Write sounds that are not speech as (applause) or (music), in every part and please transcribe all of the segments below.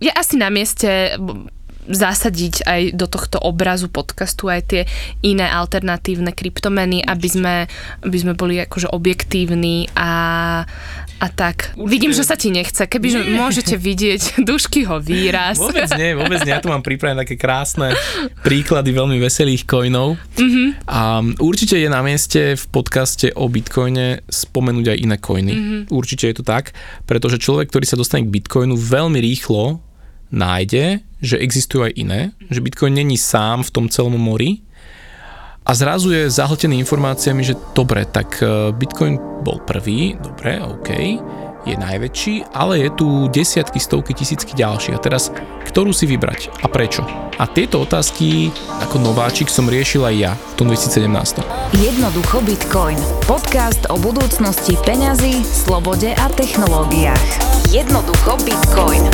je asi na mieste zasadiť aj do tohto obrazu podcastu aj tie iné alternatívne kryptomeny, aby sme, aby sme boli akože objektívni a, a tak. Určite. Vidím, že sa ti nechce. Kebyže môžete vidieť (laughs) Duškyho výraz. Vôbec nie, vôbec nie. Ja tu mám pripravené také krásne príklady veľmi veselých coinov. Mm-hmm. A určite je na mieste v podcaste o Bitcoine spomenúť aj iné coiny. Mm-hmm. Určite je to tak, pretože človek, ktorý sa dostane k Bitcoinu veľmi rýchlo nájde, že existujú aj iné, že Bitcoin není sám v tom celom mori a zrazu je zahltený informáciami, že dobre, tak e, Bitcoin bol prvý, dobre, OK, je najväčší, ale je tu desiatky, stovky, tisícky ďalších. A teraz, ktorú si vybrať a prečo? A tieto otázky ako nováčik som riešil aj ja v tom 2017. Jednoducho Bitcoin. Podcast o budúcnosti peňazí, slobode a technológiách. Jednoducho Bitcoin.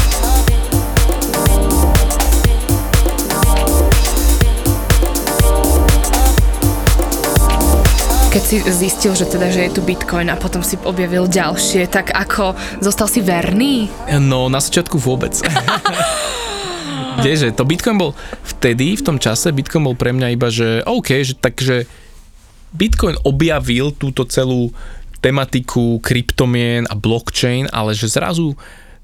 Keď si zistil, že teda, že je tu Bitcoin a potom si objavil ďalšie, tak ako, zostal si verný? No, na začiatku vôbec. (laughs) Kdeže, to Bitcoin bol vtedy, v tom čase, Bitcoin bol pre mňa iba, že OK, že takže Bitcoin objavil túto celú tematiku kryptomien a blockchain, ale že zrazu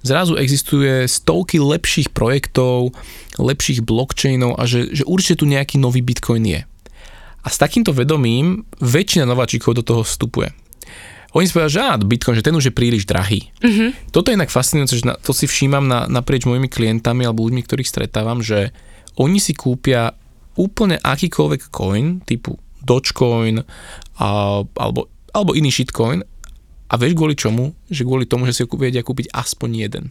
zrazu existuje stovky lepších projektov, lepších blockchainov a že, že určite tu nejaký nový Bitcoin je. A s takýmto vedomím väčšina nováčikov do toho vstupuje. Oni si povedia, že á, Bitcoin, že ten už je príliš drahý. Mm-hmm. Toto je inak fascinujúce, že na, to si všímam na, naprieč mojimi klientami alebo ľuďmi, ktorých stretávam, že oni si kúpia úplne akýkoľvek coin, typu Dogecoin a, alebo, alebo iný shitcoin a vieš kvôli čomu? Že kvôli tomu, že si ho vedia kúpiť aspoň jeden.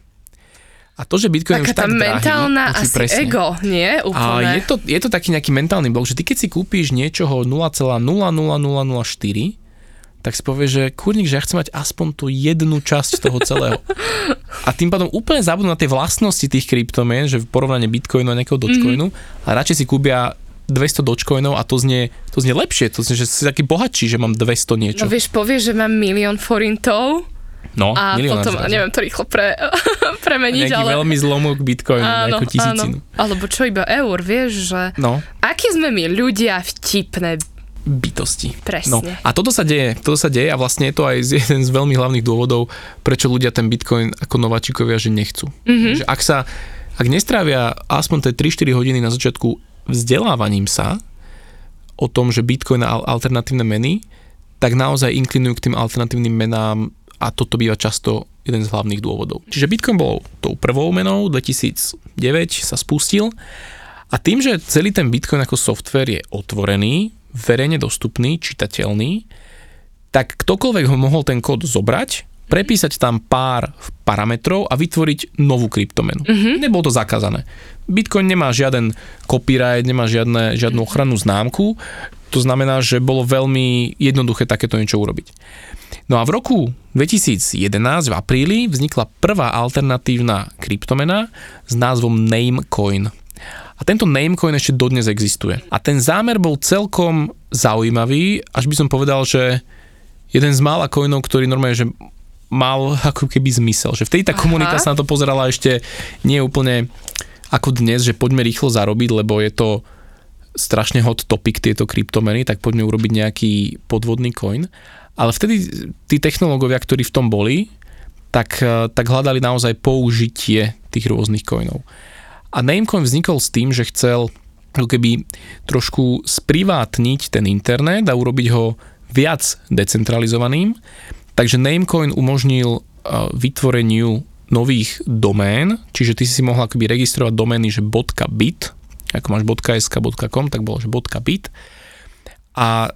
A to, že Bitcoin Taká je už tak mentálna drahý, asi presne. ego, nie? Úplne. A je to, je to taký nejaký mentálny blok, že ty keď si kúpíš niečoho 0,00004, tak si povieš, že kurník, že ja chcem mať aspoň tú jednu časť toho celého. A tým pádom úplne zabudnú na tie vlastnosti tých kryptomien, že v porovnaní Bitcoinu a nejakého Dogecoinu, mm-hmm. a radšej si kúpia 200 Dogecoinov a to znie, to znie lepšie, to znie, že si taký bohatší, že mám 200 niečo. No vieš, povieš, že mám milión forintov, No, a potom, zrazu. neviem to rýchlo pre, (laughs) premeniť, Nejaký ale... veľmi zlomok bitcoinu, áno, nejakú tisícinu. Áno. Alebo čo iba eur, vieš, že... No. Akí sme my ľudia vtipné bytosti. Presne. No, a toto sa deje, toto sa deje a vlastne je to aj (laughs) jeden z veľmi hlavných dôvodov, prečo ľudia ten bitcoin ako nováčikovia, že nechcú. Mm-hmm. Že ak sa, ak nestrávia aspoň tie 3-4 hodiny na začiatku vzdelávaním sa o tom, že bitcoin a alternatívne meny, tak naozaj inklinujú k tým alternatívnym menám a toto býva často jeden z hlavných dôvodov. Čiže Bitcoin bol tou prvou menou, 2009 sa spustil a tým, že celý ten Bitcoin ako software je otvorený, verejne dostupný, čitateľný, tak ktokoľvek ho mohol ten kód zobrať, prepísať tam pár parametrov a vytvoriť novú kryptomenu. Mm-hmm. Nebolo to zakázané. Bitcoin nemá žiaden copyright, nemá žiadne, žiadnu ochrannú známku, to znamená, že bolo veľmi jednoduché takéto niečo urobiť. No a v roku 2011 v apríli vznikla prvá alternatívna kryptomena s názvom Namecoin. A tento Namecoin ešte dodnes existuje. A ten zámer bol celkom zaujímavý, až by som povedal, že jeden z mála coinov, ktorý normálne, že mal ako keby zmysel. Že vtedy tá komunita Aha. sa na to pozerala ešte nie úplne ako dnes, že poďme rýchlo zarobiť, lebo je to strašne hot topic tieto kryptomeny, tak poďme urobiť nejaký podvodný coin. Ale vtedy tí technológovia, ktorí v tom boli, tak, eh, tak hľadali naozaj použitie tých rôznych coinov. A Namecoin vznikol s tým, že chcel ako keby trošku sprivátniť ten internet a urobiť ho viac decentralizovaným. Takže Namecoin umožnil eh, vytvoreniu nových domén, čiže ty si mohla akoby registrovať domény, že .bit, ako máš .sk, .com, tak bolo, že .bit. A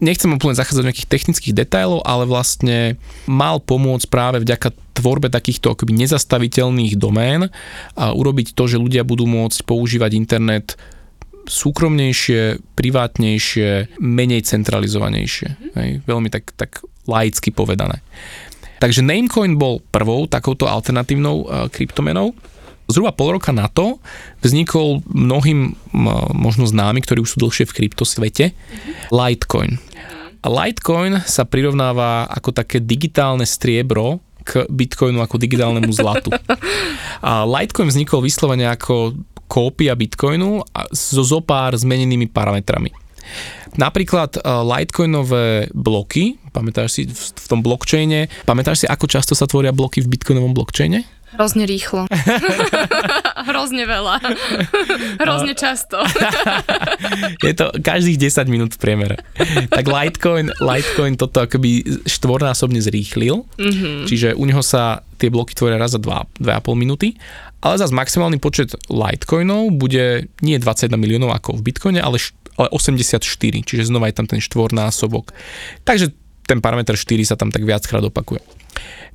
nechcem úplne zachádzať do nejakých technických detailov, ale vlastne mal pomôcť práve vďaka tvorbe takýchto akoby nezastaviteľných domén a urobiť to, že ľudia budú môcť používať internet súkromnejšie, privátnejšie, menej centralizovanejšie. Mm. Hej, veľmi tak, tak laicky povedané. Takže Namecoin bol prvou takouto alternatívnou uh, kryptomenou. Zhruba pol roka na to vznikol mnohým možno známy, ktorí už sú dlhšie v kryptosvete, Litecoin. A Litecoin sa prirovnáva ako také digitálne striebro k Bitcoinu ako digitálnemu zlatu. (laughs) A Litecoin vznikol vyslovene ako kópia Bitcoinu so zopár zmenenými parametrami. Napríklad uh, Litecoinové bloky, pamätáš si v, v tom blockchaine, pamätáš si, ako často sa tvoria bloky v Bitcoinovom blockchaine? Hrozne rýchlo. (laughs) Hrozne veľa. Hrozne často. (laughs) je to každých 10 minút v priemere. Tak Litecoin, Litecoin toto akoby štvornásobne zrýchlil, mm-hmm. čiže u neho sa tie bloky tvoria raz za 2,5 minúty, ale zase maximálny počet Litecoinov bude nie 21 miliónov ako v Bitcoine, ale, ale 84, čiže znova je tam ten štvornásobok. Takže ten parameter 4 sa tam tak viackrát opakuje.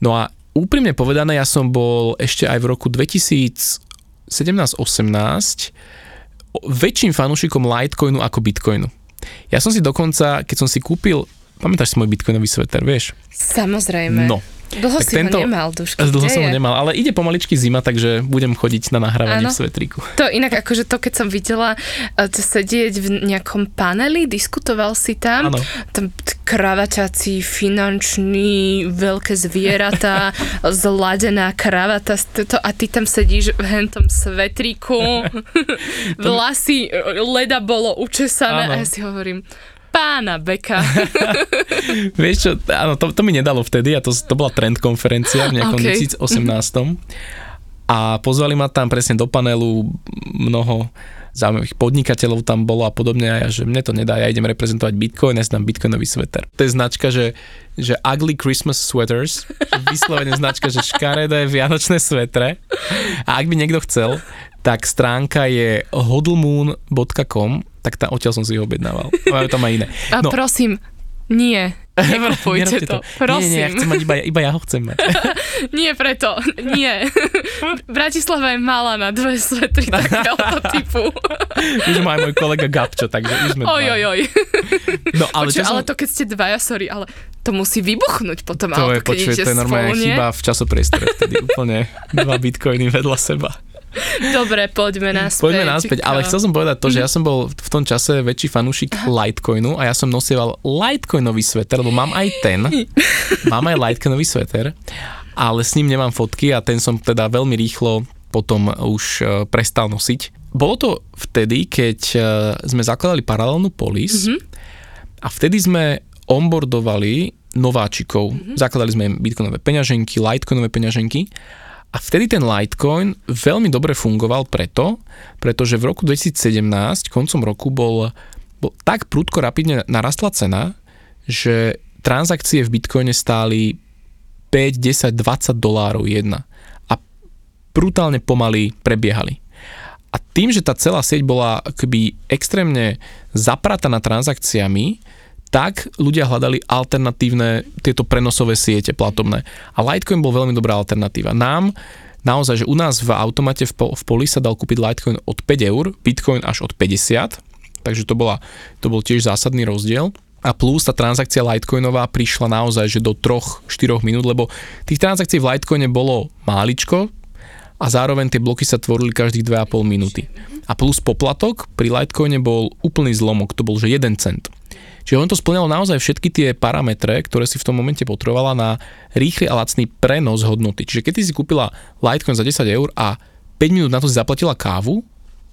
No a úprimne povedané, ja som bol ešte aj v roku 2017-18 väčším fanúšikom Litecoinu ako Bitcoinu. Ja som si dokonca, keď som si kúpil, pamätáš si môj bitcoinový sveter, vieš? Samozrejme. No, Dlho tak si tento, ho nemal, Dušky. Dlho som ho nemal, ale ide pomaličky zima, takže budem chodiť na nahrávanie ano. v svetriku. To inak akože to, keď som videla uh, sedieť v nejakom paneli, diskutoval si tam, ano. tam kravatací, finančný, veľké zvieratá, (laughs) zladená kravata to, a ty tam sedíš v hentom svetriku, (laughs) (laughs) vlasy, leda bolo učesané ano. a ja si hovorím, pána Beka. (laughs) Vieš čo, áno, to, to mi nedalo vtedy a to, to bola trend konferencia v nejakom okay. 2018. A pozvali ma tam presne do panelu mnoho zaujímavých podnikateľov tam bolo a podobne a ja, že mne to nedá, ja idem reprezentovať Bitcoin, ja si dám Bitcoinový sveter. To je značka, že, že ugly Christmas sweaters, vyslovene značka, že škaredé vianočné svetre a ak by niekto chcel, tak stránka je hodlmoon.com tak tá, odtiaľ som si ho objednával. Majú tam aj iné. A no. prosím, nie. Nekupujte to. to. Prosím. Nie, nie, ja chcem mať, iba, iba ja ho chcem mať. (laughs) nie preto, nie. Bratislava je malá na dve svetry takéhoto (laughs) typu. už má aj môj kolega Gabčo, takže už sme oj, oj, oj. No, ale, Počuť, som... ale to keď ste dvaja, sorry, ale to musí vybuchnúť potom to je, počuť, to je normálne chyba v časopriestore, vtedy úplne dva bitcoiny vedľa seba. (laughs) Dobre, poďme naspäť. Poďme naspäť, ale chcel som povedať to, že ja som bol v tom čase väčší fanúšik Aha. Litecoinu a ja som nosieval Litecoinový sveter, lebo mám aj ten, (laughs) mám aj Litecoinový sveter, ale s ním nemám fotky a ten som teda veľmi rýchlo potom už e, prestal nosiť. Bolo to vtedy, keď e, sme zakladali paralelnú polis mm-hmm. a vtedy sme onboardovali nováčikov. Mm-hmm. Zakladali sme bitcoinové peňaženky, litecoinové peňaženky a vtedy ten Litecoin veľmi dobre fungoval preto, pretože v roku 2017, koncom roku, bol, bol tak prudko rapidne narastla cena, že transakcie v Bitcoine stáli 5, 10, 20 dolárov jedna. A brutálne pomaly prebiehali. A tým, že tá celá sieť bola akoby extrémne zaprataná transakciami, tak ľudia hľadali alternatívne tieto prenosové siete platobné. A Litecoin bol veľmi dobrá alternatíva. Nám naozaj, že u nás v automate v, v Poli sa dal kúpiť Litecoin od 5 eur, Bitcoin až od 50, takže to, bola, to bol tiež zásadný rozdiel. A plus tá transakcia Litecoinová prišla naozaj, že do 3-4 minút, lebo tých transakcií v Litecoine bolo máličko a zároveň tie bloky sa tvorili každých 2,5 minúty. A plus poplatok pri Litecoine bol úplný zlomok, to bol že 1 cent. Čiže on to splňalo naozaj všetky tie parametre, ktoré si v tom momente potrebovala na rýchly a lacný prenos hodnoty. Čiže keď si kúpila Litecoin za 10 eur a 5 minút na to si zaplatila kávu,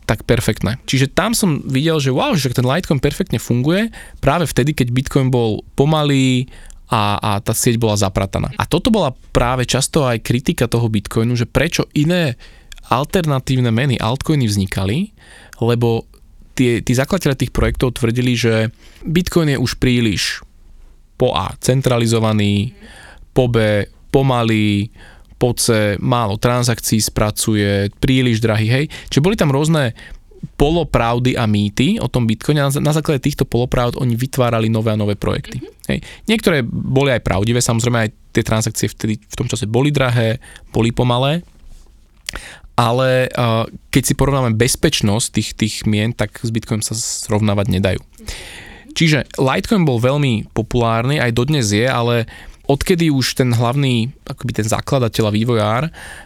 tak perfektné. Čiže tam som videl, že wow, že ten Litecoin perfektne funguje práve vtedy, keď Bitcoin bol pomalý a, a tá sieť bola zaprataná. A toto bola práve často aj kritika toho Bitcoinu, že prečo iné alternatívne meny, altcoiny vznikali, lebo tie, tí zakladateľe tých projektov tvrdili, že Bitcoin je už príliš po A centralizovaný, po B pomalý, po C málo transakcií spracuje, príliš drahý, hej. Čiže boli tam rôzne polopravdy a mýty o tom Bitcoine a na základe týchto polopravd oni vytvárali nové a nové projekty. Mm-hmm. Hej. Niektoré boli aj pravdivé, samozrejme aj tie transakcie vtedy v tom čase boli drahé, boli pomalé, ale uh, keď si porovnáme bezpečnosť tých, tých mien, tak s Bitcoinom sa srovnávať nedajú. Čiže Litecoin bol veľmi populárny, aj dodnes je, ale odkedy už ten hlavný, akoby ten zakladateľ a vývojár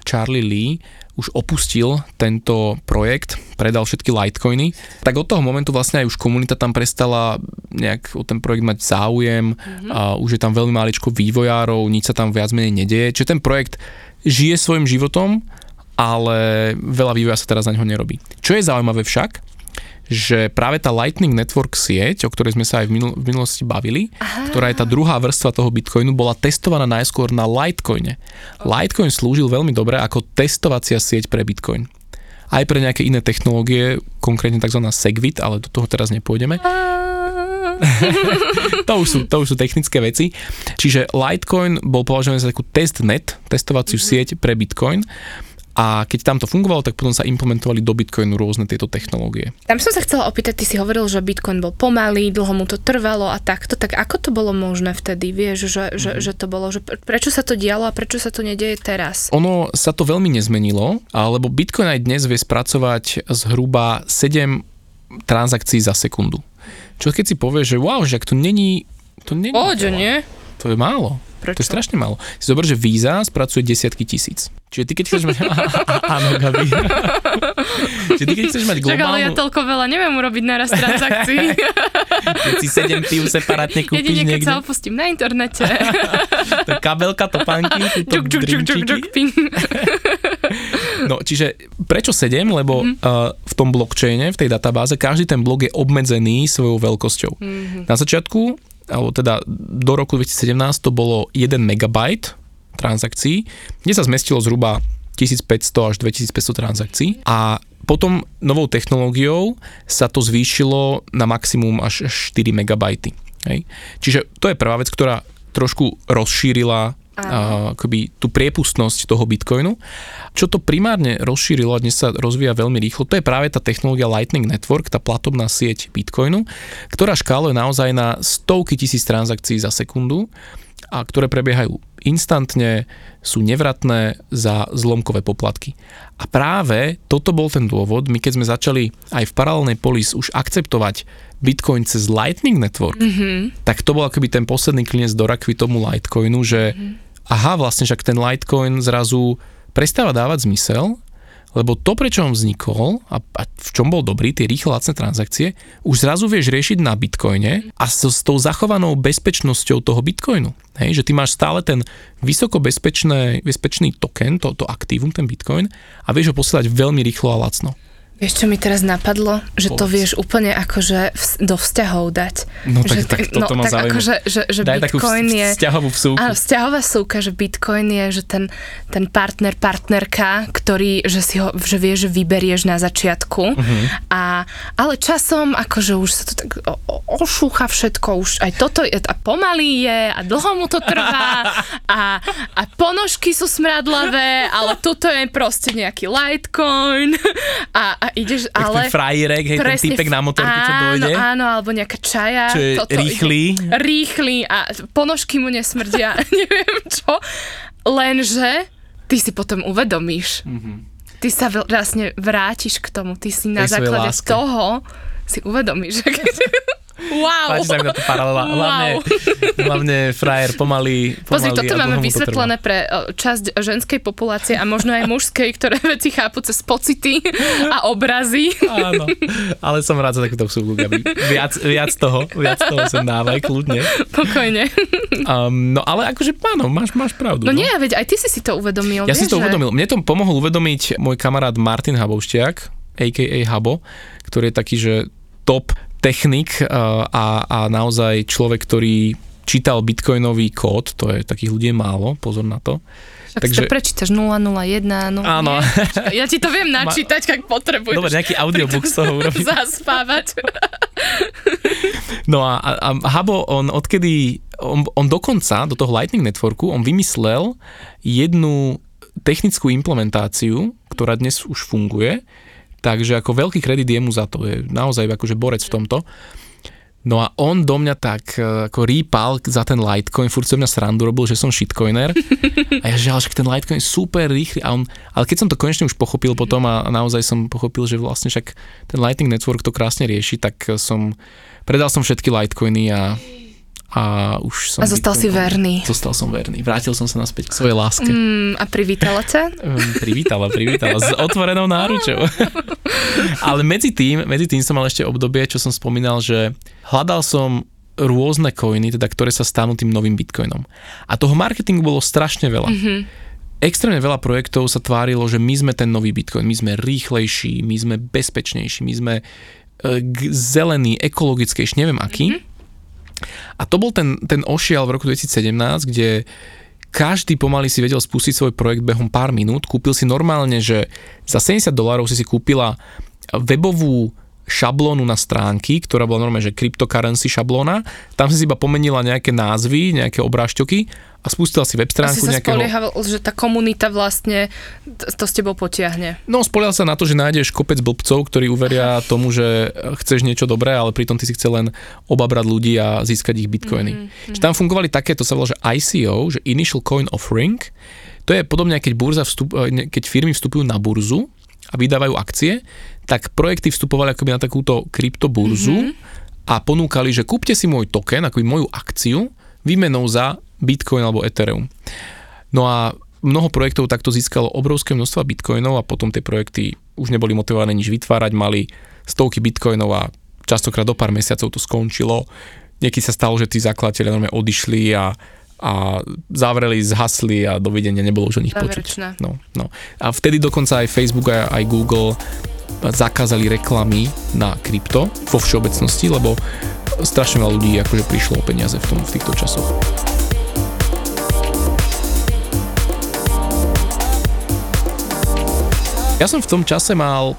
Charlie Lee už opustil tento projekt, predal všetky Litecoiny, tak od toho momentu vlastne aj už komunita tam prestala nejak o ten projekt mať záujem mm-hmm. a už je tam veľmi maličko vývojárov, nič sa tam viac menej nedieje. Čiže ten projekt žije svojim životom, ale veľa vývoja sa teraz na ňo nerobí. Čo je zaujímavé však, že práve tá Lightning Network sieť, o ktorej sme sa aj v, minul- v minulosti bavili, Aha. ktorá je tá druhá vrstva toho Bitcoinu, bola testovaná najskôr na Litecoine. Litecoin slúžil veľmi dobre ako testovacia sieť pre Bitcoin. Aj pre nejaké iné technológie, konkrétne tzv. Segwit, ale do toho teraz nepôjdeme. (laughs) to, už sú, to už sú technické veci. Čiže Litecoin bol považovaný za takú testnet, testovaciu mm-hmm. sieť pre Bitcoin a keď tam to fungovalo, tak potom sa implementovali do Bitcoinu rôzne tieto technológie. Tam som sa chcela opýtať, ty si hovoril, že Bitcoin bol pomalý, dlho mu to trvalo a takto, tak ako to bolo možné vtedy, vieš, že, že, mm-hmm. že to bolo, že prečo sa to dialo a prečo sa to nedieje teraz? Ono sa to veľmi nezmenilo, lebo Bitcoin aj dnes vie spracovať zhruba 7 transakcií za sekundu. Čo keď si povieš, že wow, že ak to není... To není Poďo, nie? To je málo. Prečo? To je strašne málo. Si zober, že Visa spracuje desiatky tisíc. Čiže ty keď chceš mať... Áno, Gabi. Čiže ty keď chceš mať globálnu... Čak, ale ja toľko veľa neviem urobiť naraz transakcií. keď si sedem pív separátne kúpiš Jedine, niekde. keď sa opustím na internete. to kabelka, topánky, to čuk, čuk, čuk, čuk, čuk, ping. No, čiže prečo 7? Lebo mm. uh, v tom blockchaine, v tej databáze, každý ten blok je obmedzený svojou veľkosťou. Mm-hmm. Na začiatku, alebo teda do roku 2017 to bolo 1 megabajt transakcií, kde sa zmestilo zhruba 1500 až 2500 transakcií a potom novou technológiou sa to zvýšilo na maximum až 4 megabajty. Hej. Čiže to je prvá vec, ktorá trošku rozšírila a, akoby tú priepustnosť toho Bitcoinu. Čo to primárne rozšírilo a dnes sa rozvíja veľmi rýchlo, to je práve tá technológia Lightning Network, tá platobná sieť Bitcoinu, ktorá škáluje naozaj na stovky tisíc transakcií za sekundu a ktoré prebiehajú instantne, sú nevratné za zlomkové poplatky. A práve toto bol ten dôvod, my keď sme začali aj v paralelnej polis už akceptovať Bitcoin cez Lightning Network, mm-hmm. tak to bol akoby ten posledný klinec do rakvy tomu Litecoinu, že mm-hmm. Aha, vlastne však ten Litecoin zrazu prestáva dávať zmysel lebo to, prečo on vznikol a, a v čom bol dobrý, tie rýchle lacné transakcie, už zrazu vieš riešiť na bitcoine a s, s tou zachovanou bezpečnosťou toho bitcoinu. Hej, že ty máš stále ten vysoko bezpečný token, to, to aktívum, ten bitcoin a vieš ho posielať veľmi rýchlo a lacno. Vieš, čo mi teraz napadlo? Že Povedz. to vieš úplne akože v, do vzťahov dať. No tak, že, tak toto no, ma tak akože, že, že Daj Bitcoin takú je... vzťahovú vsúku. Áno, vzťahová súka, že Bitcoin je, že ten, ten partner, partnerka, ktorý, že si ho, že vieš, že vyberieš na začiatku. Uh-huh. A, ale časom, akože už sa to tak o, o, ošúcha všetko, už aj toto je, a pomalý je a dlho mu to trvá (laughs) a, a ponožky sú smradlavé, ale toto je proste nejaký Litecoin (laughs) a, a ideš, tak ale... ten frajerek, hej, ten typek na motorke, čo dojde. Áno, áno, alebo nejaká čaja. Čo je toto rýchly. Ide, rýchly a ponožky mu nesmrdia, (laughs) neviem čo. Lenže ty si potom uvedomíš. Mm-hmm. Ty sa vlastne vrátiš k tomu. Ty si na základe toho si uvedomíš, že keď (laughs) Wow. Páči sa mi táto paralela. Wow. Hlavne, hlavne frajer pomaly, pomaly Pozri, toto máme vysvetlené pre časť ženskej populácie a možno aj mužskej, ktoré veci chápu cez pocity a obrazy. Áno, ale som rád za takúto Gabi. Viac, viac toho, viac toho som dávaj, kľudne. Pokojne. Um, no ale akože, áno, máš, máš pravdu. No, no nie, veď aj ty si si to uvedomil. Ja nie, si to že... uvedomil. Mne to pomohol uvedomiť môj kamarát Martin Habovšťák, a.k.a. Habo, ktorý je taký, že top technik a, a naozaj človek, ktorý čítal bitcoinový kód, to je takých ľudí málo, pozor na to. Však Takže... to prečítaš 001, no Áno. Nie? Ja ti to viem (laughs) načítať, ak potrebuješ. Dobre, nejaký audiobook z toho urobiť. (laughs) Zaspávať. No a, a, a Habo, on odkedy, on, on dokonca do toho Lightning Networku, on vymyslel jednu technickú implementáciu, ktorá dnes už funguje, Takže ako veľký kredit je mu za to, je naozaj akože borec v tomto. No a on do mňa tak e, ako rýpal za ten Litecoin, furt sa mňa srandu robil, že som shitcoiner. A ja že ten Litecoin je super rýchly. A on, ale keď som to konečne už pochopil potom a naozaj som pochopil, že vlastne však ten Lightning Network to krásne rieši, tak som, predal som všetky Litecoiny a, a už som... A zostal si verný. Zostal som verný. Vrátil som sa naspäť k svojej láske. Mm, a privítala ťa? Um, (laughs) privítala, privítala. S otvorenou náručou. (laughs) Ale medzi tým, medzi tým som mal ešte obdobie, čo som spomínal, že hľadal som rôzne coiny, teda ktoré sa stanú tým novým bitcoinom. A toho marketingu bolo strašne veľa. Mm-hmm. Extrémne veľa projektov sa tvárilo, že my sme ten nový bitcoin, my sme rýchlejší, my sme bezpečnejší, my sme e, zelený, ekologickejší, neviem aký. Mm-hmm. A to bol ten, ten ošial v roku 2017, kde každý pomaly si vedel spustiť svoj projekt behom pár minút. Kúpil si normálne, že za 70 dolárov si si kúpila webovú šablónu na stránky, ktorá bola normálne, že cryptocurrency šablóna. Tam si iba pomenila nejaké názvy, nejaké obrážťoky a spustila si web stránku Asi nejakého... sa že tá komunita vlastne to s tebou potiahne. No, spolial sa na to, že nájdeš kopec blbcov, ktorí uveria tomu, že chceš niečo dobré, ale pritom ty si chcel len obabrať ľudí a získať ich bitcoiny. Mm-hmm. Že tam fungovali také, to sa volá, že ICO, že Initial Coin Offering. To je podobne, keď, burza vstup, keď firmy vstupujú na burzu a vydávajú akcie, tak projekty vstupovali akoby na takúto kryptoburzu mm-hmm. a ponúkali, že kúpte si môj token, akoby moju akciu, výmenou za Bitcoin alebo Ethereum. No a mnoho projektov takto získalo obrovské množstva bitcoinov a potom tie projekty už neboli motivované nič vytvárať, mali stovky bitcoinov a častokrát do pár mesiacov to skončilo. Niekedy sa stalo, že tí zakladateľe normálne odišli a a zavreli, zhasli a dovidenia nebolo už o nich počuť. No, no. A vtedy dokonca aj Facebook a aj Google zakázali reklamy na krypto vo všeobecnosti, lebo strašne veľa ľudí akože prišlo o peniaze v, tom, v týchto časoch. Ja som v tom čase mal,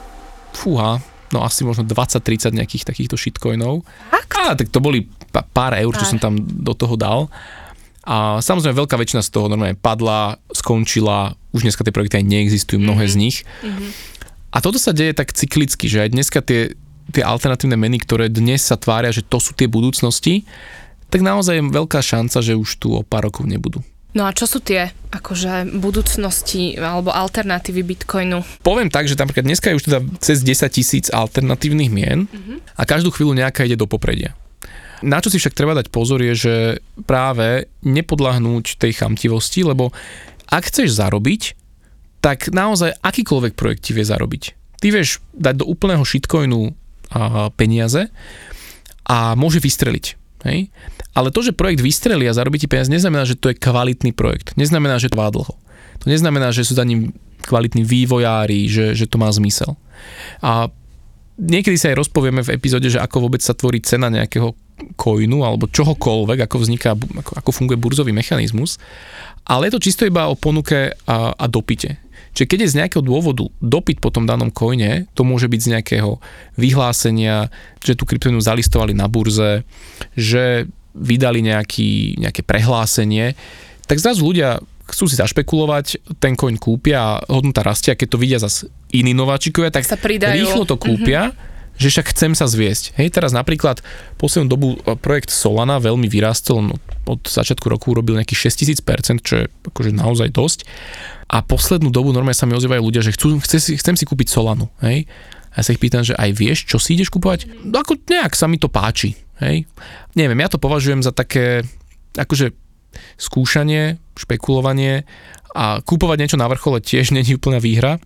fúha, no asi možno 20-30 nejakých takýchto shitcoinov. A tak to boli pár eur, čo som tam do toho dal. A samozrejme veľká väčšina z toho normálne padla, skončila, už dneska tie projekty aj neexistujú, mnohé mm-hmm. z nich. Mm-hmm. A toto sa deje tak cyklicky, že aj dneska tie, tie alternatívne meny, ktoré dnes sa tvária, že to sú tie budúcnosti, tak naozaj je veľká šanca, že už tu o pár rokov nebudú. No a čo sú tie akože budúcnosti alebo alternatívy Bitcoinu? Poviem tak, že napríklad dneska je už teda cez 10 tisíc alternatívnych mien mm-hmm. a každú chvíľu nejaká ide do popredia. Na čo si však treba dať pozor je, že práve nepodlahnúť tej chamtivosti, lebo ak chceš zarobiť, tak naozaj akýkoľvek projekt ti vie zarobiť. Ty vieš dať do úplného shitcoinu peniaze a môže vystreliť. Hej? Ale to, že projekt vystrelí a zarobí ti peniaze, neznamená, že to je kvalitný projekt. Neznamená, že to trvá dlho. To neznamená, že sú za ním kvalitní vývojári, že, že to má zmysel. A niekedy sa aj rozpovieme v epizóde, že ako vôbec sa tvorí cena nejakého coinu alebo čohokoľvek, ako vzniká, ako, ako funguje burzový mechanizmus, ale je to čisto iba o ponuke a, a dopite. Čiže keď je z nejakého dôvodu dopyt po tom danom coine, to môže byť z nejakého vyhlásenia, že tú kryptomenu zalistovali na burze, že vydali nejaký, nejaké prehlásenie, tak zrazu ľudia chcú si zašpekulovať, ten coin kúpia a hodnota rastie a keď to vidia zase iní nováčikovia, tak sa pridajú. rýchlo to kúpia. Mm-hmm že však chcem sa zviesť. Hej, teraz napríklad poslednú dobu e, projekt Solana veľmi vyrastol, no, od začiatku roku urobil nejakých 6000%, čo je akože naozaj dosť. A poslednú dobu normálne sa mi ozývajú ľudia, že chcú, chce si, chcem si kúpiť Solanu. Hej. A ja sa ich pýtam, že aj vieš, čo si ideš kúpovať? No ako nejak sa mi to páči. Hej. Neviem, ja to považujem za také, akože skúšanie, špekulovanie a kúpovať niečo na vrchole tiež (laughs) není úplná výhra.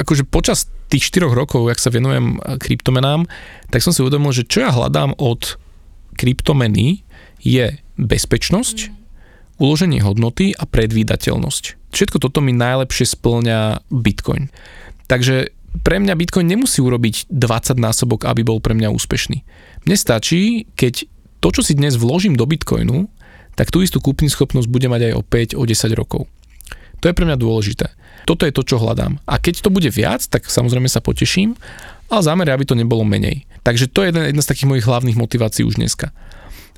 Akože počas tých 4 rokov, jak sa venujem kryptomenám, tak som si uvedomil, že čo ja hľadám od kryptomeny je bezpečnosť, uloženie hodnoty a predvídateľnosť. Všetko toto mi najlepšie splňa Bitcoin. Takže pre mňa Bitcoin nemusí urobiť 20 násobok, aby bol pre mňa úspešný. Mne stačí, keď to, čo si dnes vložím do Bitcoinu, tak tú istú kúpnu schopnosť bude mať aj o 5, o 10 rokov. To je pre mňa dôležité. Toto je to, čo hľadám. A keď to bude viac, tak samozrejme sa poteším, ale zámer aby to nebolo menej. Takže to je jedna, jedna z takých mojich hlavných motivácií už dneska.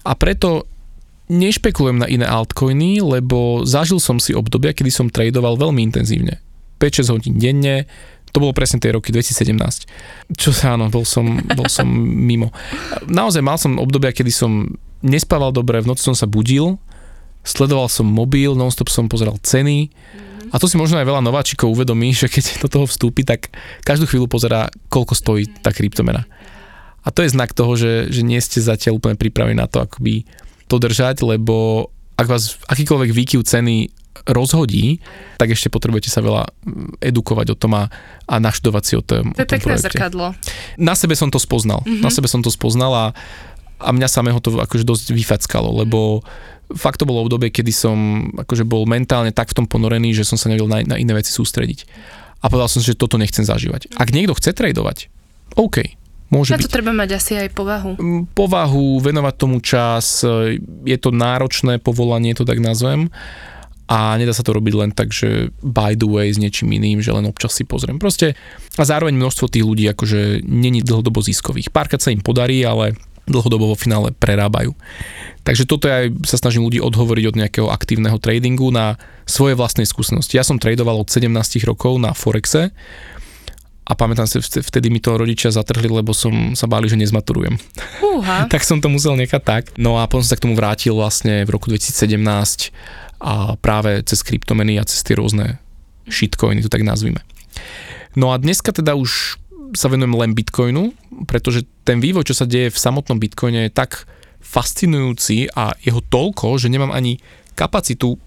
A preto nešpekulujem na iné altcoiny, lebo zažil som si obdobia, kedy som tradoval veľmi intenzívne. 5-6 hodín denne, to bolo presne tie roky 2017. Čo sa áno, bol som, bol som (laughs) mimo. Naozaj mal som obdobia, kedy som nespával dobre, v noci som sa budil, sledoval som mobil, nonstop som pozeral ceny a to si možno aj veľa nováčikov uvedomí, že keď do toho vstúpi, tak každú chvíľu pozerá, koľko stojí tá kryptomena. A to je znak toho, že, že nie ste zatiaľ úplne pripravení na to, akoby to držať, lebo ak vás akýkoľvek výkyv ceny rozhodí, tak ešte potrebujete sa veľa mm, edukovať o tom a, a naštudovať si o tom, To je pekné projekte. zrkadlo. Na sebe som to spoznal. Mm-hmm. Na sebe som to spoznal a, a mňa samého to akože dosť vyfackalo, lebo fakt to bolo obdobie, kedy som akože bol mentálne tak v tom ponorený, že som sa nevedel na, na iné veci sústrediť. A povedal som si, že toto nechcem zažívať. Ak niekto chce tradovať, OK, môže Na byť to treba mať asi aj povahu. Mm, povahu, venovať tomu čas, e, je to náročné povolanie, to tak nazvem. A nedá sa to robiť len tak, že by the way s niečím iným, že len občas si pozriem. Proste a zároveň množstvo tých ľudí akože není dlhodobo ziskových. Párkrát sa im podarí, ale dlhodobo vo finále prerábajú. Takže toto aj sa snažím ľudí odhovoriť od nejakého aktívneho tradingu na svoje vlastnej skúsenosti. Ja som tradoval od 17 rokov na Forexe a pamätám si, vt- vtedy mi to rodičia zatrhli, lebo som sa báli, že nezmaturujem Fúha. (laughs) tak som to musel nechať tak. No a potom som sa k tomu vrátil vlastne v roku 2017 a práve cez kryptomeny a cez tie rôzne shitcoiny, to tak nazvime. No a dneska teda už sa venujem len Bitcoinu, pretože ten vývoj, čo sa deje v samotnom Bitcoine je tak fascinujúci a jeho toľko, že nemám ani kapacitu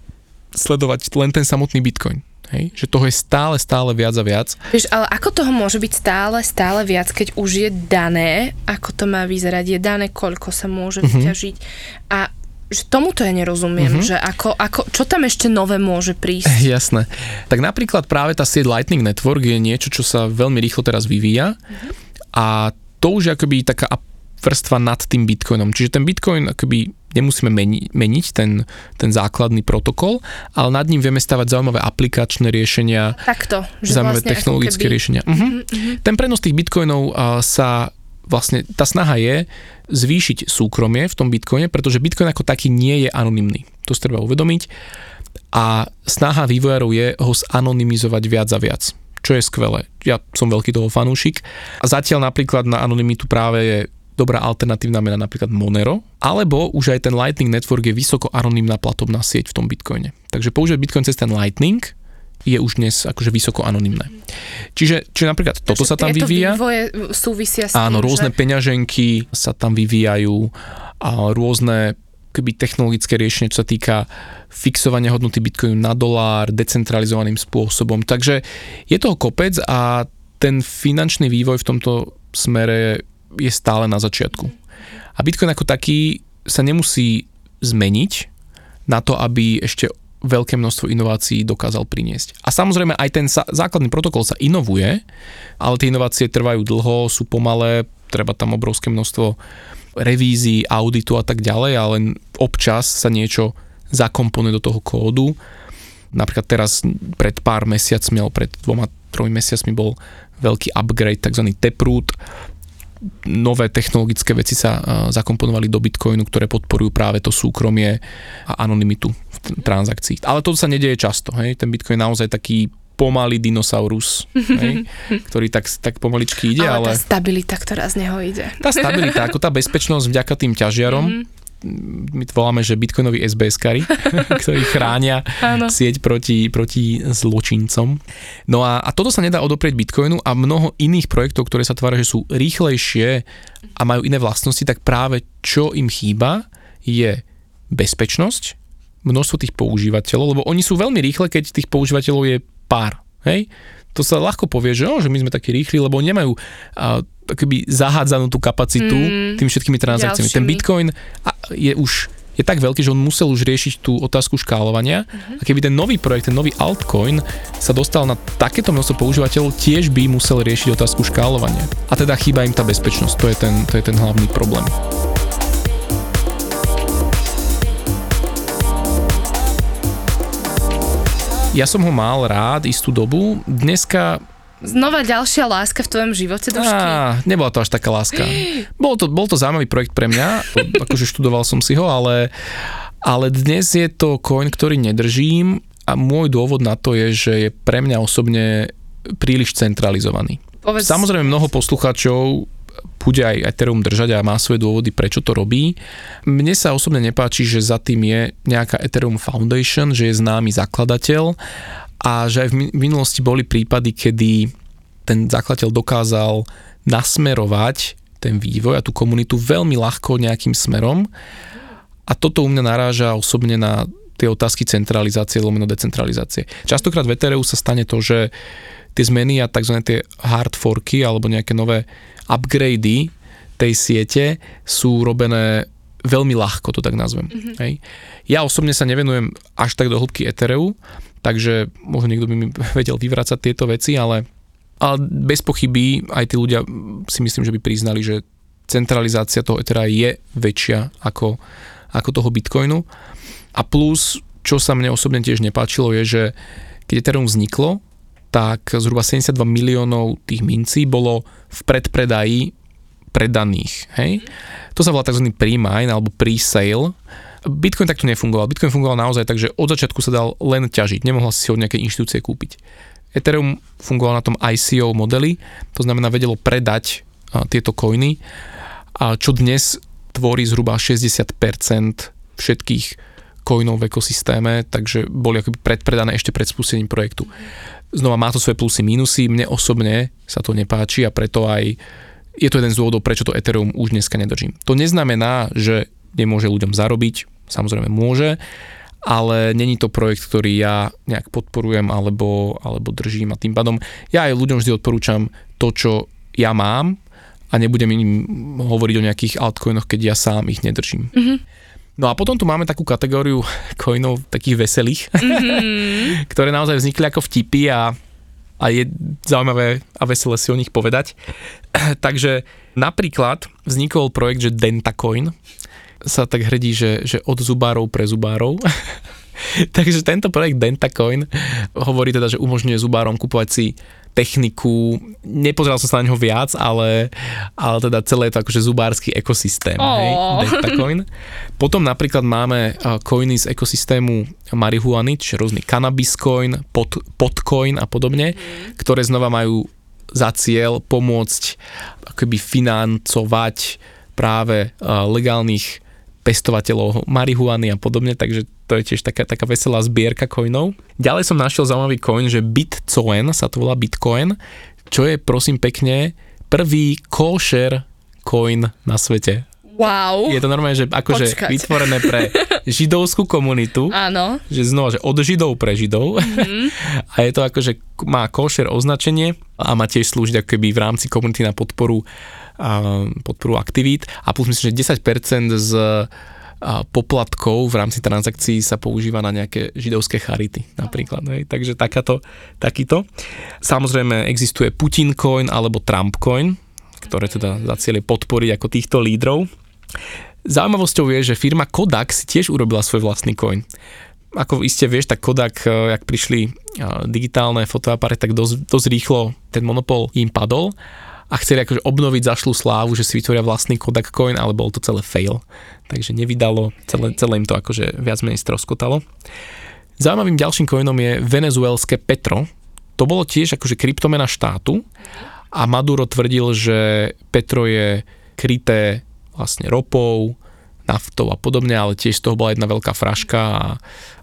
sledovať len ten samotný Bitcoin. Hej? Že toho je stále, stále viac a viac. Vieš, ale ako toho môže byť stále, stále viac, keď už je dané, ako to má vyzerať, je dané, koľko sa môže Mhm. vyťažiť. A že tomuto ja nerozumiem, že ako, ako, čo tam ešte nové môže prísť. (laughs) Jasné. Tak napríklad práve tá sieť Lightning Network je niečo, čo sa veľmi rýchlo teraz vyvíja a to už je akoby taká vrstva nad tým Bitcoinom. Čiže ten Bitcoin akoby nemusíme meni- meniť, ten, ten základný protokol, ale nad ním vieme stavať zaujímavé aplikačné riešenia, Takto. Že zaujímavé vlastne technologické keby- riešenia. Mhm. Ten prenos tých bitcoinov a, sa vlastne, tá snaha je zvýšiť súkromie v tom bitcoine, pretože bitcoin ako taký nie je anonymný. To si treba uvedomiť. A snaha vývojárov je ho zanonymizovať viac a viac čo je skvelé. Ja som veľký toho fanúšik. A zatiaľ napríklad na anonymitu práve je dobrá alternatívna mena napríklad Monero, alebo už aj ten Lightning Network je vysoko anonymná platobná sieť v tom Bitcoine. Takže používať Bitcoin cez ten Lightning je už dnes akože vysoko anonymné. Čiže, čiže napríklad toto Takže sa tam vyvíja. vývoje súvisia s Áno, tým, rôzne že... peňaženky sa tam vyvíjajú a rôzne keby technologické riešenie, čo sa týka fixovania hodnoty Bitcoinu na dolár decentralizovaným spôsobom. Takže je toho kopec a ten finančný vývoj v tomto smere je stále na začiatku. A Bitcoin ako taký sa nemusí zmeniť na to, aby ešte veľké množstvo inovácií dokázal priniesť. A samozrejme aj ten sa, základný protokol sa inovuje, ale tie inovácie trvajú dlho, sú pomalé, treba tam obrovské množstvo revízií, auditu a tak ďalej, ale občas sa niečo zakomponuje do toho kódu. Napríklad teraz pred pár mesiacmi, alebo pred dvoma, tromi mesiacmi bol veľký upgrade, tzv. Taproot. Nové technologické veci sa zakomponovali do Bitcoinu, ktoré podporujú práve to súkromie a anonymitu v t- transakcií. Ale to sa nedieje často. Hej? Ten Bitcoin je naozaj taký pomalý dinosaurus, hej? (laughs) ktorý tak, tak pomaličky ide, ale, ale... tá stabilita, ktorá z neho ide. Tá stabilita, ako tá bezpečnosť vďaka tým ťažiarom, Mhm. My to voláme, že bitcoinoví SBS-kari, (laughs) ktorí chránia Áno. sieť proti, proti zločincom. No a, a toto sa nedá odoprieť bitcoinu a mnoho iných projektov, ktoré sa tvária, že sú rýchlejšie a majú iné vlastnosti, tak práve čo im chýba je bezpečnosť, množstvo tých používateľov, lebo oni sú veľmi rýchle, keď tých používateľov je pár. Hej? To sa ľahko povie, že, oh, že my sme takí rýchli, lebo nemajú uh, akoby zahádzanú tú kapacitu Mm, tými všetkými transakciami. Ten ďalšími. Bitcoin a, je už je tak veľký, že on musel už riešiť tú otázku škálovania a keby ten nový projekt, ten nový altcoin sa dostal na takéto množstvo používateľov, tiež by musel riešiť otázku škálovania. A teda chýba im tá bezpečnosť, to je ten, to je ten hlavný problém. Ja som ho mal rád istú dobu. Dneska Znova ďalšia láska v tvojom živote, Dušky. Á, nebola to až taká láska. Bol to, bol to zaujímavý projekt pre mňa, (laughs) akože študoval som si ho, ale, ale dnes je to coin, ktorý nedržím a môj dôvod na to je, že je pre mňa osobne príliš centralizovaný. Povedz, Samozrejme mnoho poslucháčov bude aj Ethereum držať a má svoje dôvody, prečo to robí. Mne sa osobne nepáči, že za tým je nejaká Ethereum Foundation, že je známy zakladateľ a že aj v mi- minulosti boli prípady, kedy ten zakladateľ dokázal nasmerovať ten vývoj a tú komunitu veľmi ľahko nejakým smerom A toto u mňa naráža osobne na tie otázky centralizácie, lomeno decentralizácie. Častokrát v Ethereum sa stane to, že tie zmeny a tzv. tie hard forky alebo nejaké nové upgradey tej siete sú robené veľmi ľahko, to tak nazvem. Mm-hmm. Hej. Ja osobne sa nevenujem až tak do hĺbky Ethereum, takže možno niekto by mi vedel vyvracať tieto veci, ale, ale bez pochyby aj tí ľudia si myslím, že by priznali, že centralizácia toho Ethera je väčšia ako, ako toho Bitcoinu. A plus, čo sa mne osobne tiež nepáčilo, je, že keď Ethereum vzniklo, tak zhruba 72 miliónov tých mincí bolo v predpredaji predaných. Hej? To sa volá tzv. pre-mine alebo pre-sale. Bitcoin takto nefungoval. Bitcoin fungoval naozaj tak, že od začiatku sa dal len ťažiť. Nemohla si ho od nejakej inštitúcie kúpiť. Ethereum fungoval na tom ICO modeli, to znamená vedelo predať a, tieto coiny, a čo dnes tvorí zhruba 60% všetkých coinov v ekosystéme, takže boli akoby predpredané ešte pred spustením projektu. Znova má to svoje plusy, minusy, mne osobne sa to nepáči a preto aj je to jeden z dôvodov, prečo to Ethereum už dneska nedržím. To neznamená, že nemôže ľuďom zarobiť, samozrejme môže, ale není to projekt, ktorý ja nejak podporujem alebo, alebo držím a tým pádom ja aj ľuďom vždy odporúčam to, čo ja mám a nebudem im hovoriť o nejakých altcoinoch, keď ja sám ich nedržím. Mm-hmm. No a potom tu máme takú kategóriu (laughs) coinov takých veselých, mm-hmm. (laughs) ktoré naozaj vznikli ako vtipy a a je zaujímavé a veselé si o nich povedať. (clears throat) Takže napríklad vznikol projekt, že Dentacoin sa tak hrdí, že, že od zubárov pre zubárov. (laughs) Takže tento projekt Dentacoin hovorí teda, že umožňuje zubárom kupovať si techniku, nepozeral som sa na neho viac, ale, ale teda celé je to akože zubársky ekosystém, oh. hej, Dentacoin. Potom napríklad máme coiny z ekosystému marihuany, čiže rôzny cannabis coin, pod, podcoin a podobne, mm. ktoré znova majú za cieľ pomôcť akoby financovať práve legálnych pestovateľov marihuany a podobne, takže to je tiež taká, taká veselá zbierka coinov. Ďalej som našiel zaujímavý coin, že Bitcoin sa to volá Bitcoin, čo je prosím pekne prvý kosher coin na svete. Wow. Je to normálne, že akože vytvorené pre (laughs) židovskú komunitu. Áno. Že znova, že od židov pre židov. Mm-hmm. (laughs) A je to akože má košer označenie a má tiež slúžiť ako keby v rámci komunity na podporu podporu aktivít a plus myslím, že 10% z poplatkov v rámci transakcií sa používa na nejaké židovské charity napríklad. Hej. Takže takáto, takýto. Samozrejme existuje Putin coin alebo Trump coin, ktoré teda za cieľe podporiť ako týchto lídrov. Zaujímavosťou je, že firma Kodak si tiež urobila svoj vlastný coin. Ako iste vieš, tak Kodak, e, jak prišli e, digitálne fotoaparáty, tak dosť, dosť rýchlo ten monopol im padol a chceli akože obnoviť zašlú slávu, že si vytvoria vlastný Kodak Coin, ale bol to celé fail. Takže nevydalo, celé, celé im to akože viac menej stroskotalo. Zaujímavým ďalším coinom je venezuelské Petro. To bolo tiež akože kryptomena štátu a Maduro tvrdil, že Petro je kryté vlastne ropou, naftou a podobne, ale tiež z toho bola jedna veľká fraška a,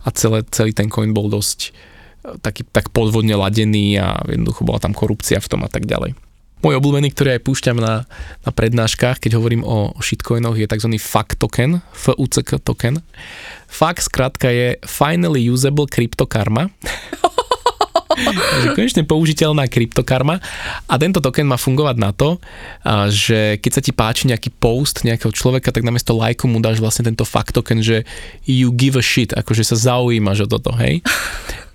a celé, celý ten coin bol dosť eh, taký, tak podvodne ladený a jednoducho bola tam korupcia v tom a tak ďalej. Môj obľúbený, ktorý aj púšťam na, na prednáškach, keď hovorím o shitcoinoch, je tzv. FUCK token, FUCK token. FUCK skrátka je Finally Usable Cryptokarma. Takže konečne použiteľná kryptokarma a tento token má fungovať na to, že keď sa ti páči nejaký post nejakého človeka, tak namiesto lajku mu dáš vlastne tento fakt token, že you give a shit, akože sa zaujímaš o toto, hej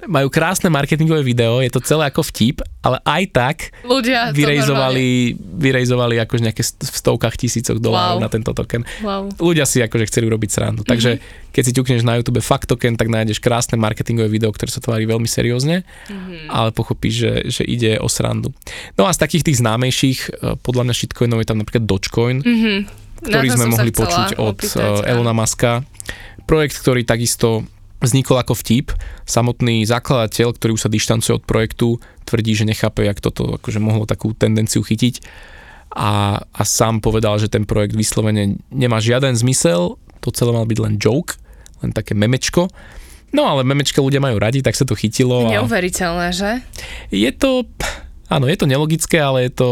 majú krásne marketingové video, je to celé ako vtip, ale aj tak Ľudia vyrejzovali, vyrejzovali akože nejaké v stovkách tisícoch dolárov wow. na tento token. Wow. Ľudia si akože chceli urobiť srandu. Mm-hmm. Takže keď si ťukneš na YouTube fakt token, tak nájdeš krásne marketingové video, ktoré sa tvári veľmi seriózne, mm-hmm. ale pochopíš, že, že ide o srandu. No a z takých tých známejších, eh, podľa mňa shitcoinov je tam napríklad Dogecoin, mm-hmm. ktorý sme mohli počuť od opýtať, eh, Elona Muska. Projekt, ktorý takisto vznikol ako vtip. Samotný zakladateľ, ktorý už sa dištancuje od projektu, tvrdí, že nechápe, jak toto akože mohlo takú tendenciu chytiť a, a sám povedal, že ten projekt vyslovene nemá žiaden zmysel, to celé mal byť len joke, len také memečko. No ale memečka ľudia majú radi, tak sa to chytilo. A... Neuveriteľné, že? Je to, áno, je to nelogické, ale je to,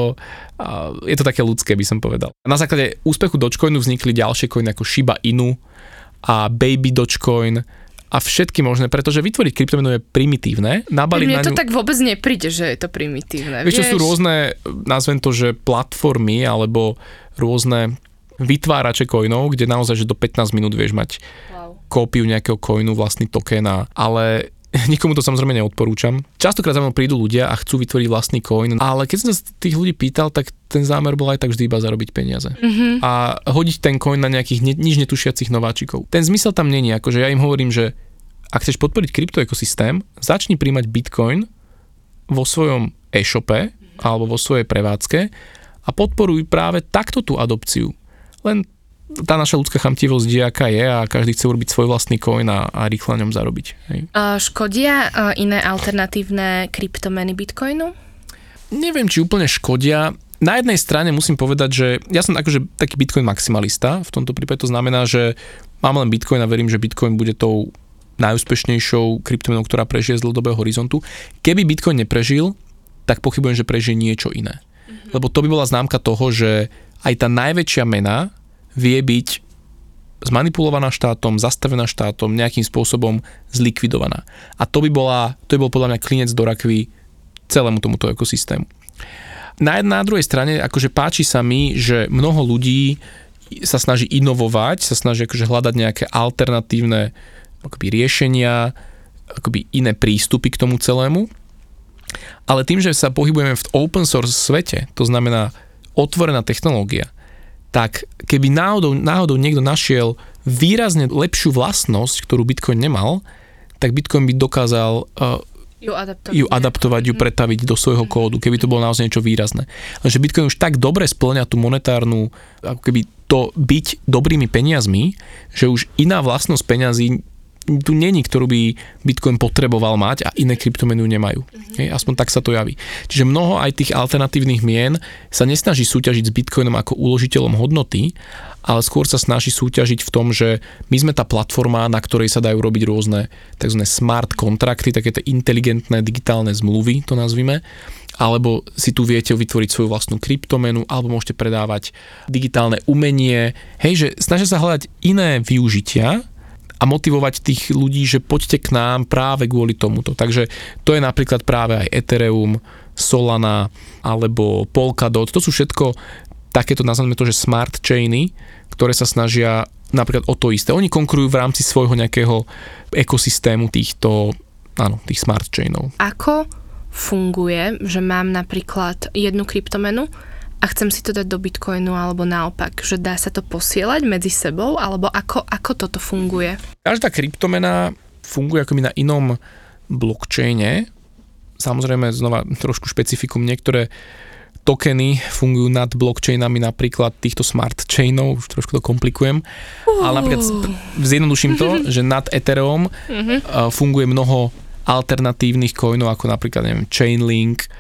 je to také ľudské, by som povedal. Na základe úspechu Dogecoinu vznikli ďalšie coiny ako Shiba Inu, a Baby Dogecoin a všetky možné, pretože vytvoriť kryptomenu je primitívne. Nabaliť Mne na to ňu... tak vôbec nepríde, že je to primitívne. Vieš, čo sú rôzne, nazvem to, že platformy alebo rôzne vytvárače coinov, kde naozaj, že do 15 minút vieš mať Wow. kópiu nejakého coinu, vlastný token, a- ale (laughs) nikomu to samozrejme neodporúčam. Častokrát za mnou prídu ľudia a chcú vytvoriť vlastný coin, ale keď som sa tých ľudí pýtal, tak ten zámer bol aj tak vždy iba zarobiť peniaze. Mm-hmm. A hodiť ten coin na nejakých ne, nič netušiacich nováčikov. Ten zmysel tam není, akože ja im hovorím, že ak chceš podporiť kryptoekosystém, začni príjmať bitcoin vo svojom e-shope alebo vo svojej prevádzke a podporuj práve takto tú adopciu. Len tá naša ľudská chamtivosť je, aká je a každý chce urobiť svoj vlastný coin a, a rýchlo na ňom zarobiť. Hej. A škodia a iné alternatívne kryptomeny Bitcoinu? Neviem, či úplne škodia. Na jednej strane musím povedať, že ja som akože taký Bitcoin maximalista. V tomto prípade to znamená, že mám len Bitcoin a verím, že Bitcoin bude tou najúspešnejšou kryptomenou, ktorá prežije z dlhodobého horizontu. Keby Bitcoin neprežil, tak pochybujem, že prežije niečo iné. Mm-hmm. Lebo to by bola známka toho, že aj tá najväčšia mena vie byť zmanipulovaná štátom, zastavená štátom, nejakým spôsobom zlikvidovaná. A to by, bola, to by bol podľa mňa klinec do rakvy celému tomuto ekosystému. Na, na druhej strane, akože páči sa mi, že mnoho ľudí sa snaží inovovať, sa snaží akože hľadať nejaké alternatívne akoby riešenia, akoby iné prístupy k tomu celému. Ale tým, že sa pohybujeme v open source svete, to znamená otvorená technológia, tak keby náhodou, náhodou niekto našiel výrazne lepšiu vlastnosť, ktorú Bitcoin nemal, tak Bitcoin by dokázal uh, Ju adaptovať. ju adaptovať, ju pretaviť do svojho kódu, keby to bolo naozaj niečo výrazné. Lenže Bitcoin už tak dobre splňa tú monetárnu, ako keby to byť dobrými peniazmi, že už iná vlastnosť peňazí tu není, ktorú by Bitcoin potreboval mať a iné kryptomeny nemajú. Hej, aspoň tak sa to javí. Čiže mnoho aj tých alternatívnych mien sa nesnaží súťažiť s Bitcoinom ako uložiteľom hodnoty, ale skôr sa snaží súťažiť v tom, že my sme tá platforma, na ktorej sa dajú robiť rôzne tzv. smart kontrakty, také tie inteligentné digitálne zmluvy, to nazvime, alebo si tu viete vytvoriť svoju vlastnú kryptomenu, alebo môžete predávať digitálne umenie. Hej, že snažia sa hľadať iné využitia, a motivovať tých ľudí, že poďte k nám práve kvôli tomuto. Takže to je napríklad práve aj Ethereum, Solana alebo Polkadot. To sú všetko takéto, nazveme to, že smart chainy, ktoré sa snažia napríklad o to isté. Oni konkurujú v rámci svojho nejakého ekosystému týchto, áno, tých smart chainov. Ako funguje, že mám napríklad jednu kryptomenu a chcem si to dať do Bitcoinu alebo naopak, že dá sa to posielať medzi sebou alebo ako, ako toto funguje? Každá kryptomena funguje akoby na inom blockchaine. Samozrejme, znova trošku špecifikum, niektoré tokeny fungujú nad blockchainami napríklad týchto smart chainov, už trošku to komplikujem, uh. ale napríklad zjednoduším to, (laughs) že nad Ethereum uh, funguje mnoho alternatívnych coinov, ako napríklad neviem, Chainlink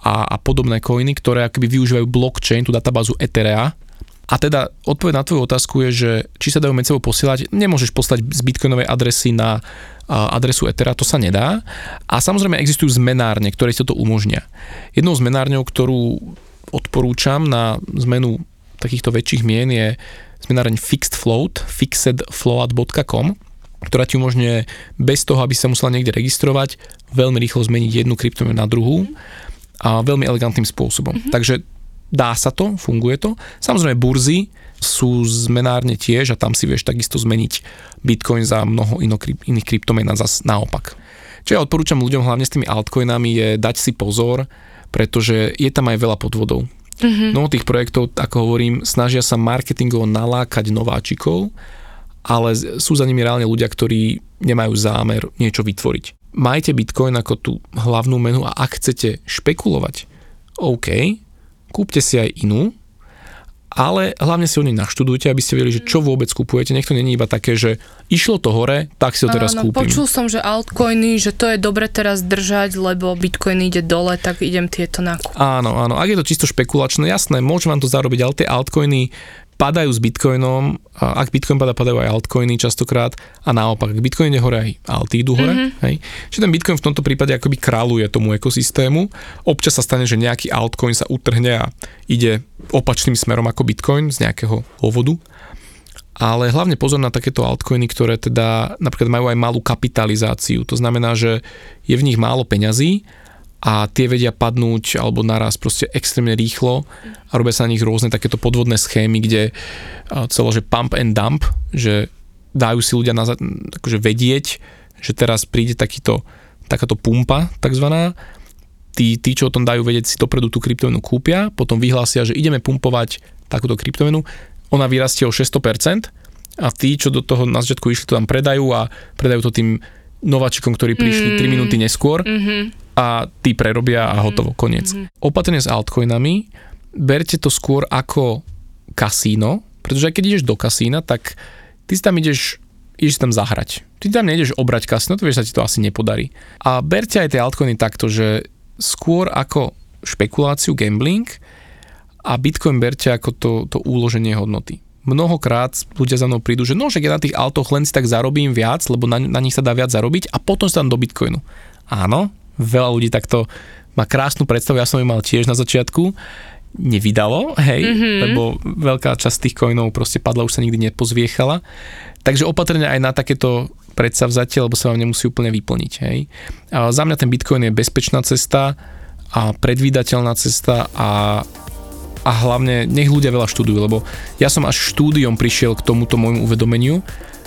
a, a podobné coiny, ktoré akoby využívajú blockchain, tú databázu Etherea. A teda odpoveď na tvoju otázku je, že či sa dajú medzi sebou posielať, nemôžeš poslať z bitcoinovej adresy na adresu Ethera, to sa nedá. A samozrejme existujú zmenárne, ktoré si to umožnia. Jednou zmenárňou, ktorú odporúčam na zmenu takýchto väčších mien je zmenáreň Fixed Float, fixedfloat.com, ktorá ti umožňuje bez toho, aby sa musela niekde registrovať, veľmi rýchlo zmeniť jednu kryptomenu na druhú a veľmi elegantným spôsobom. Mm-hmm. Takže dá sa to, funguje to. Samozrejme burzy sú zmenárne tiež a tam si vieš takisto zmeniť Bitcoin za mnoho iných kryptomien a zas naopak. Čo ja odporúčam ľuďom hlavne s tými altcoinami je dať si pozor, pretože je tam aj veľa podvodov. Mm-hmm. Mnoho tých projektov, ako hovorím, snažia sa marketingovo nalákať nováčikov, ale sú za nimi reálne ľudia, ktorí nemajú zámer niečo vytvoriť. Majte Bitcoin ako tú hlavnú menu a ak chcete špekulovať, OK, kúpte si aj inú, ale hlavne si o nej naštudujte, aby ste vedeli, že čo vôbec kupujete. Nech to není iba také, že išlo to hore, tak si to teraz Áno, kúpim. počul som, že altcoiny, že to je dobre teraz držať, lebo bitcoin ide dole, tak idem tieto nakúpiť. Áno, áno. Ak je to čisto špekulačné, jasné, môže vám to zarobiť, ale tie altcoiny padajú s bitcoinom, a ak bitcoin pada, padajú aj altcoiny častokrát a naopak, ak bitcoin ide hore, aj alty idú hore. Mm-hmm. Hej. Čiže ten bitcoin v tomto prípade akoby kráľuje tomu ekosystému. Občas sa stane, že nejaký altcoin sa utrhne a ide opačným smerom ako bitcoin z nejakého dôvodu. ale hlavne pozor na takéto altcoiny, ktoré teda napríklad majú aj malú kapitalizáciu. To znamená, že je v nich málo peňazí a tie vedia padnúť alebo naraz proste extrémne rýchlo a robia sa na nich rôzne takéto podvodné schémy, kde celo, že pump and dump, že dajú si ľudia na, akože vedieť, že teraz príde takýto, takáto pumpa takzvaná, tí, tí, čo o tom dajú vedieť, si dopredu tú kryptomenu kúpia, potom vyhlásia, že ideme pumpovať takúto kryptomenu, ona vyrastie o 600% a tí, čo do toho na začiatku išli, to tam predajú a predajú to tým nováčikom, ktorí prišli mm. 3 minúty neskôr mm-hmm. A tí prerobia a hotovo, koniec. Mm-hmm. Opatrne s altcoinami, berte to skôr ako kasíno, pretože aj keď ideš do kasína, tak ty si tam ideš ideš tam zahrať. Ty tam nejdeš obrať kasino, to vieš, sa ti to asi nepodarí. A berte aj tie altcoiny takto, že skôr ako špekuláciu, gambling, a Bitcoin berte ako to, to úloženie hodnoty. Mnohokrát ľudia za mnou prídu, že no, že ja na tých autoch len si tak zarobím viac, lebo na, na nich sa dá viac zarobiť a potom sa tam do Bitcoinu. Áno, veľa ľudí takto má krásnu predstavu, ja som ju mal tiež na začiatku, nevydalo, hej, mm-hmm. lebo veľká časť tých coinov proste padla, už sa nikdy nepozviechala. Takže opatrne aj na takéto predsavzatie, lebo sa vám nemusí úplne vyplniť, hej. A za mňa ten Bitcoin je bezpečná cesta a predvídateľná cesta a a hlavne nech ľudia veľa študujú, lebo ja som až štúdiom prišiel k tomuto môjmu uvedomeniu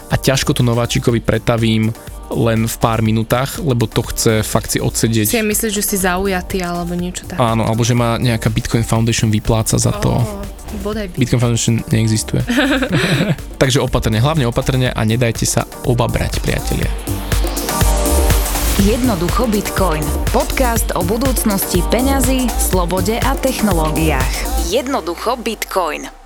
a ťažko to nováčikovi pretavím len v pár minútach, lebo to chce fakt si odsedieť. Si myslíš, že si zaujatý alebo niečo také? Áno, alebo že má nejaká Bitcoin Foundation vypláca za to. Oh, Bitcoin Foundation neexistuje. (laughs) Takže opatrne, hlavne opatrne a nedajte sa obabrať, priatelia. Jednoducho Bitcoin. Podcast o budúcnosti peňazí, slobode a technológiách. Jednoducho Bitcoin.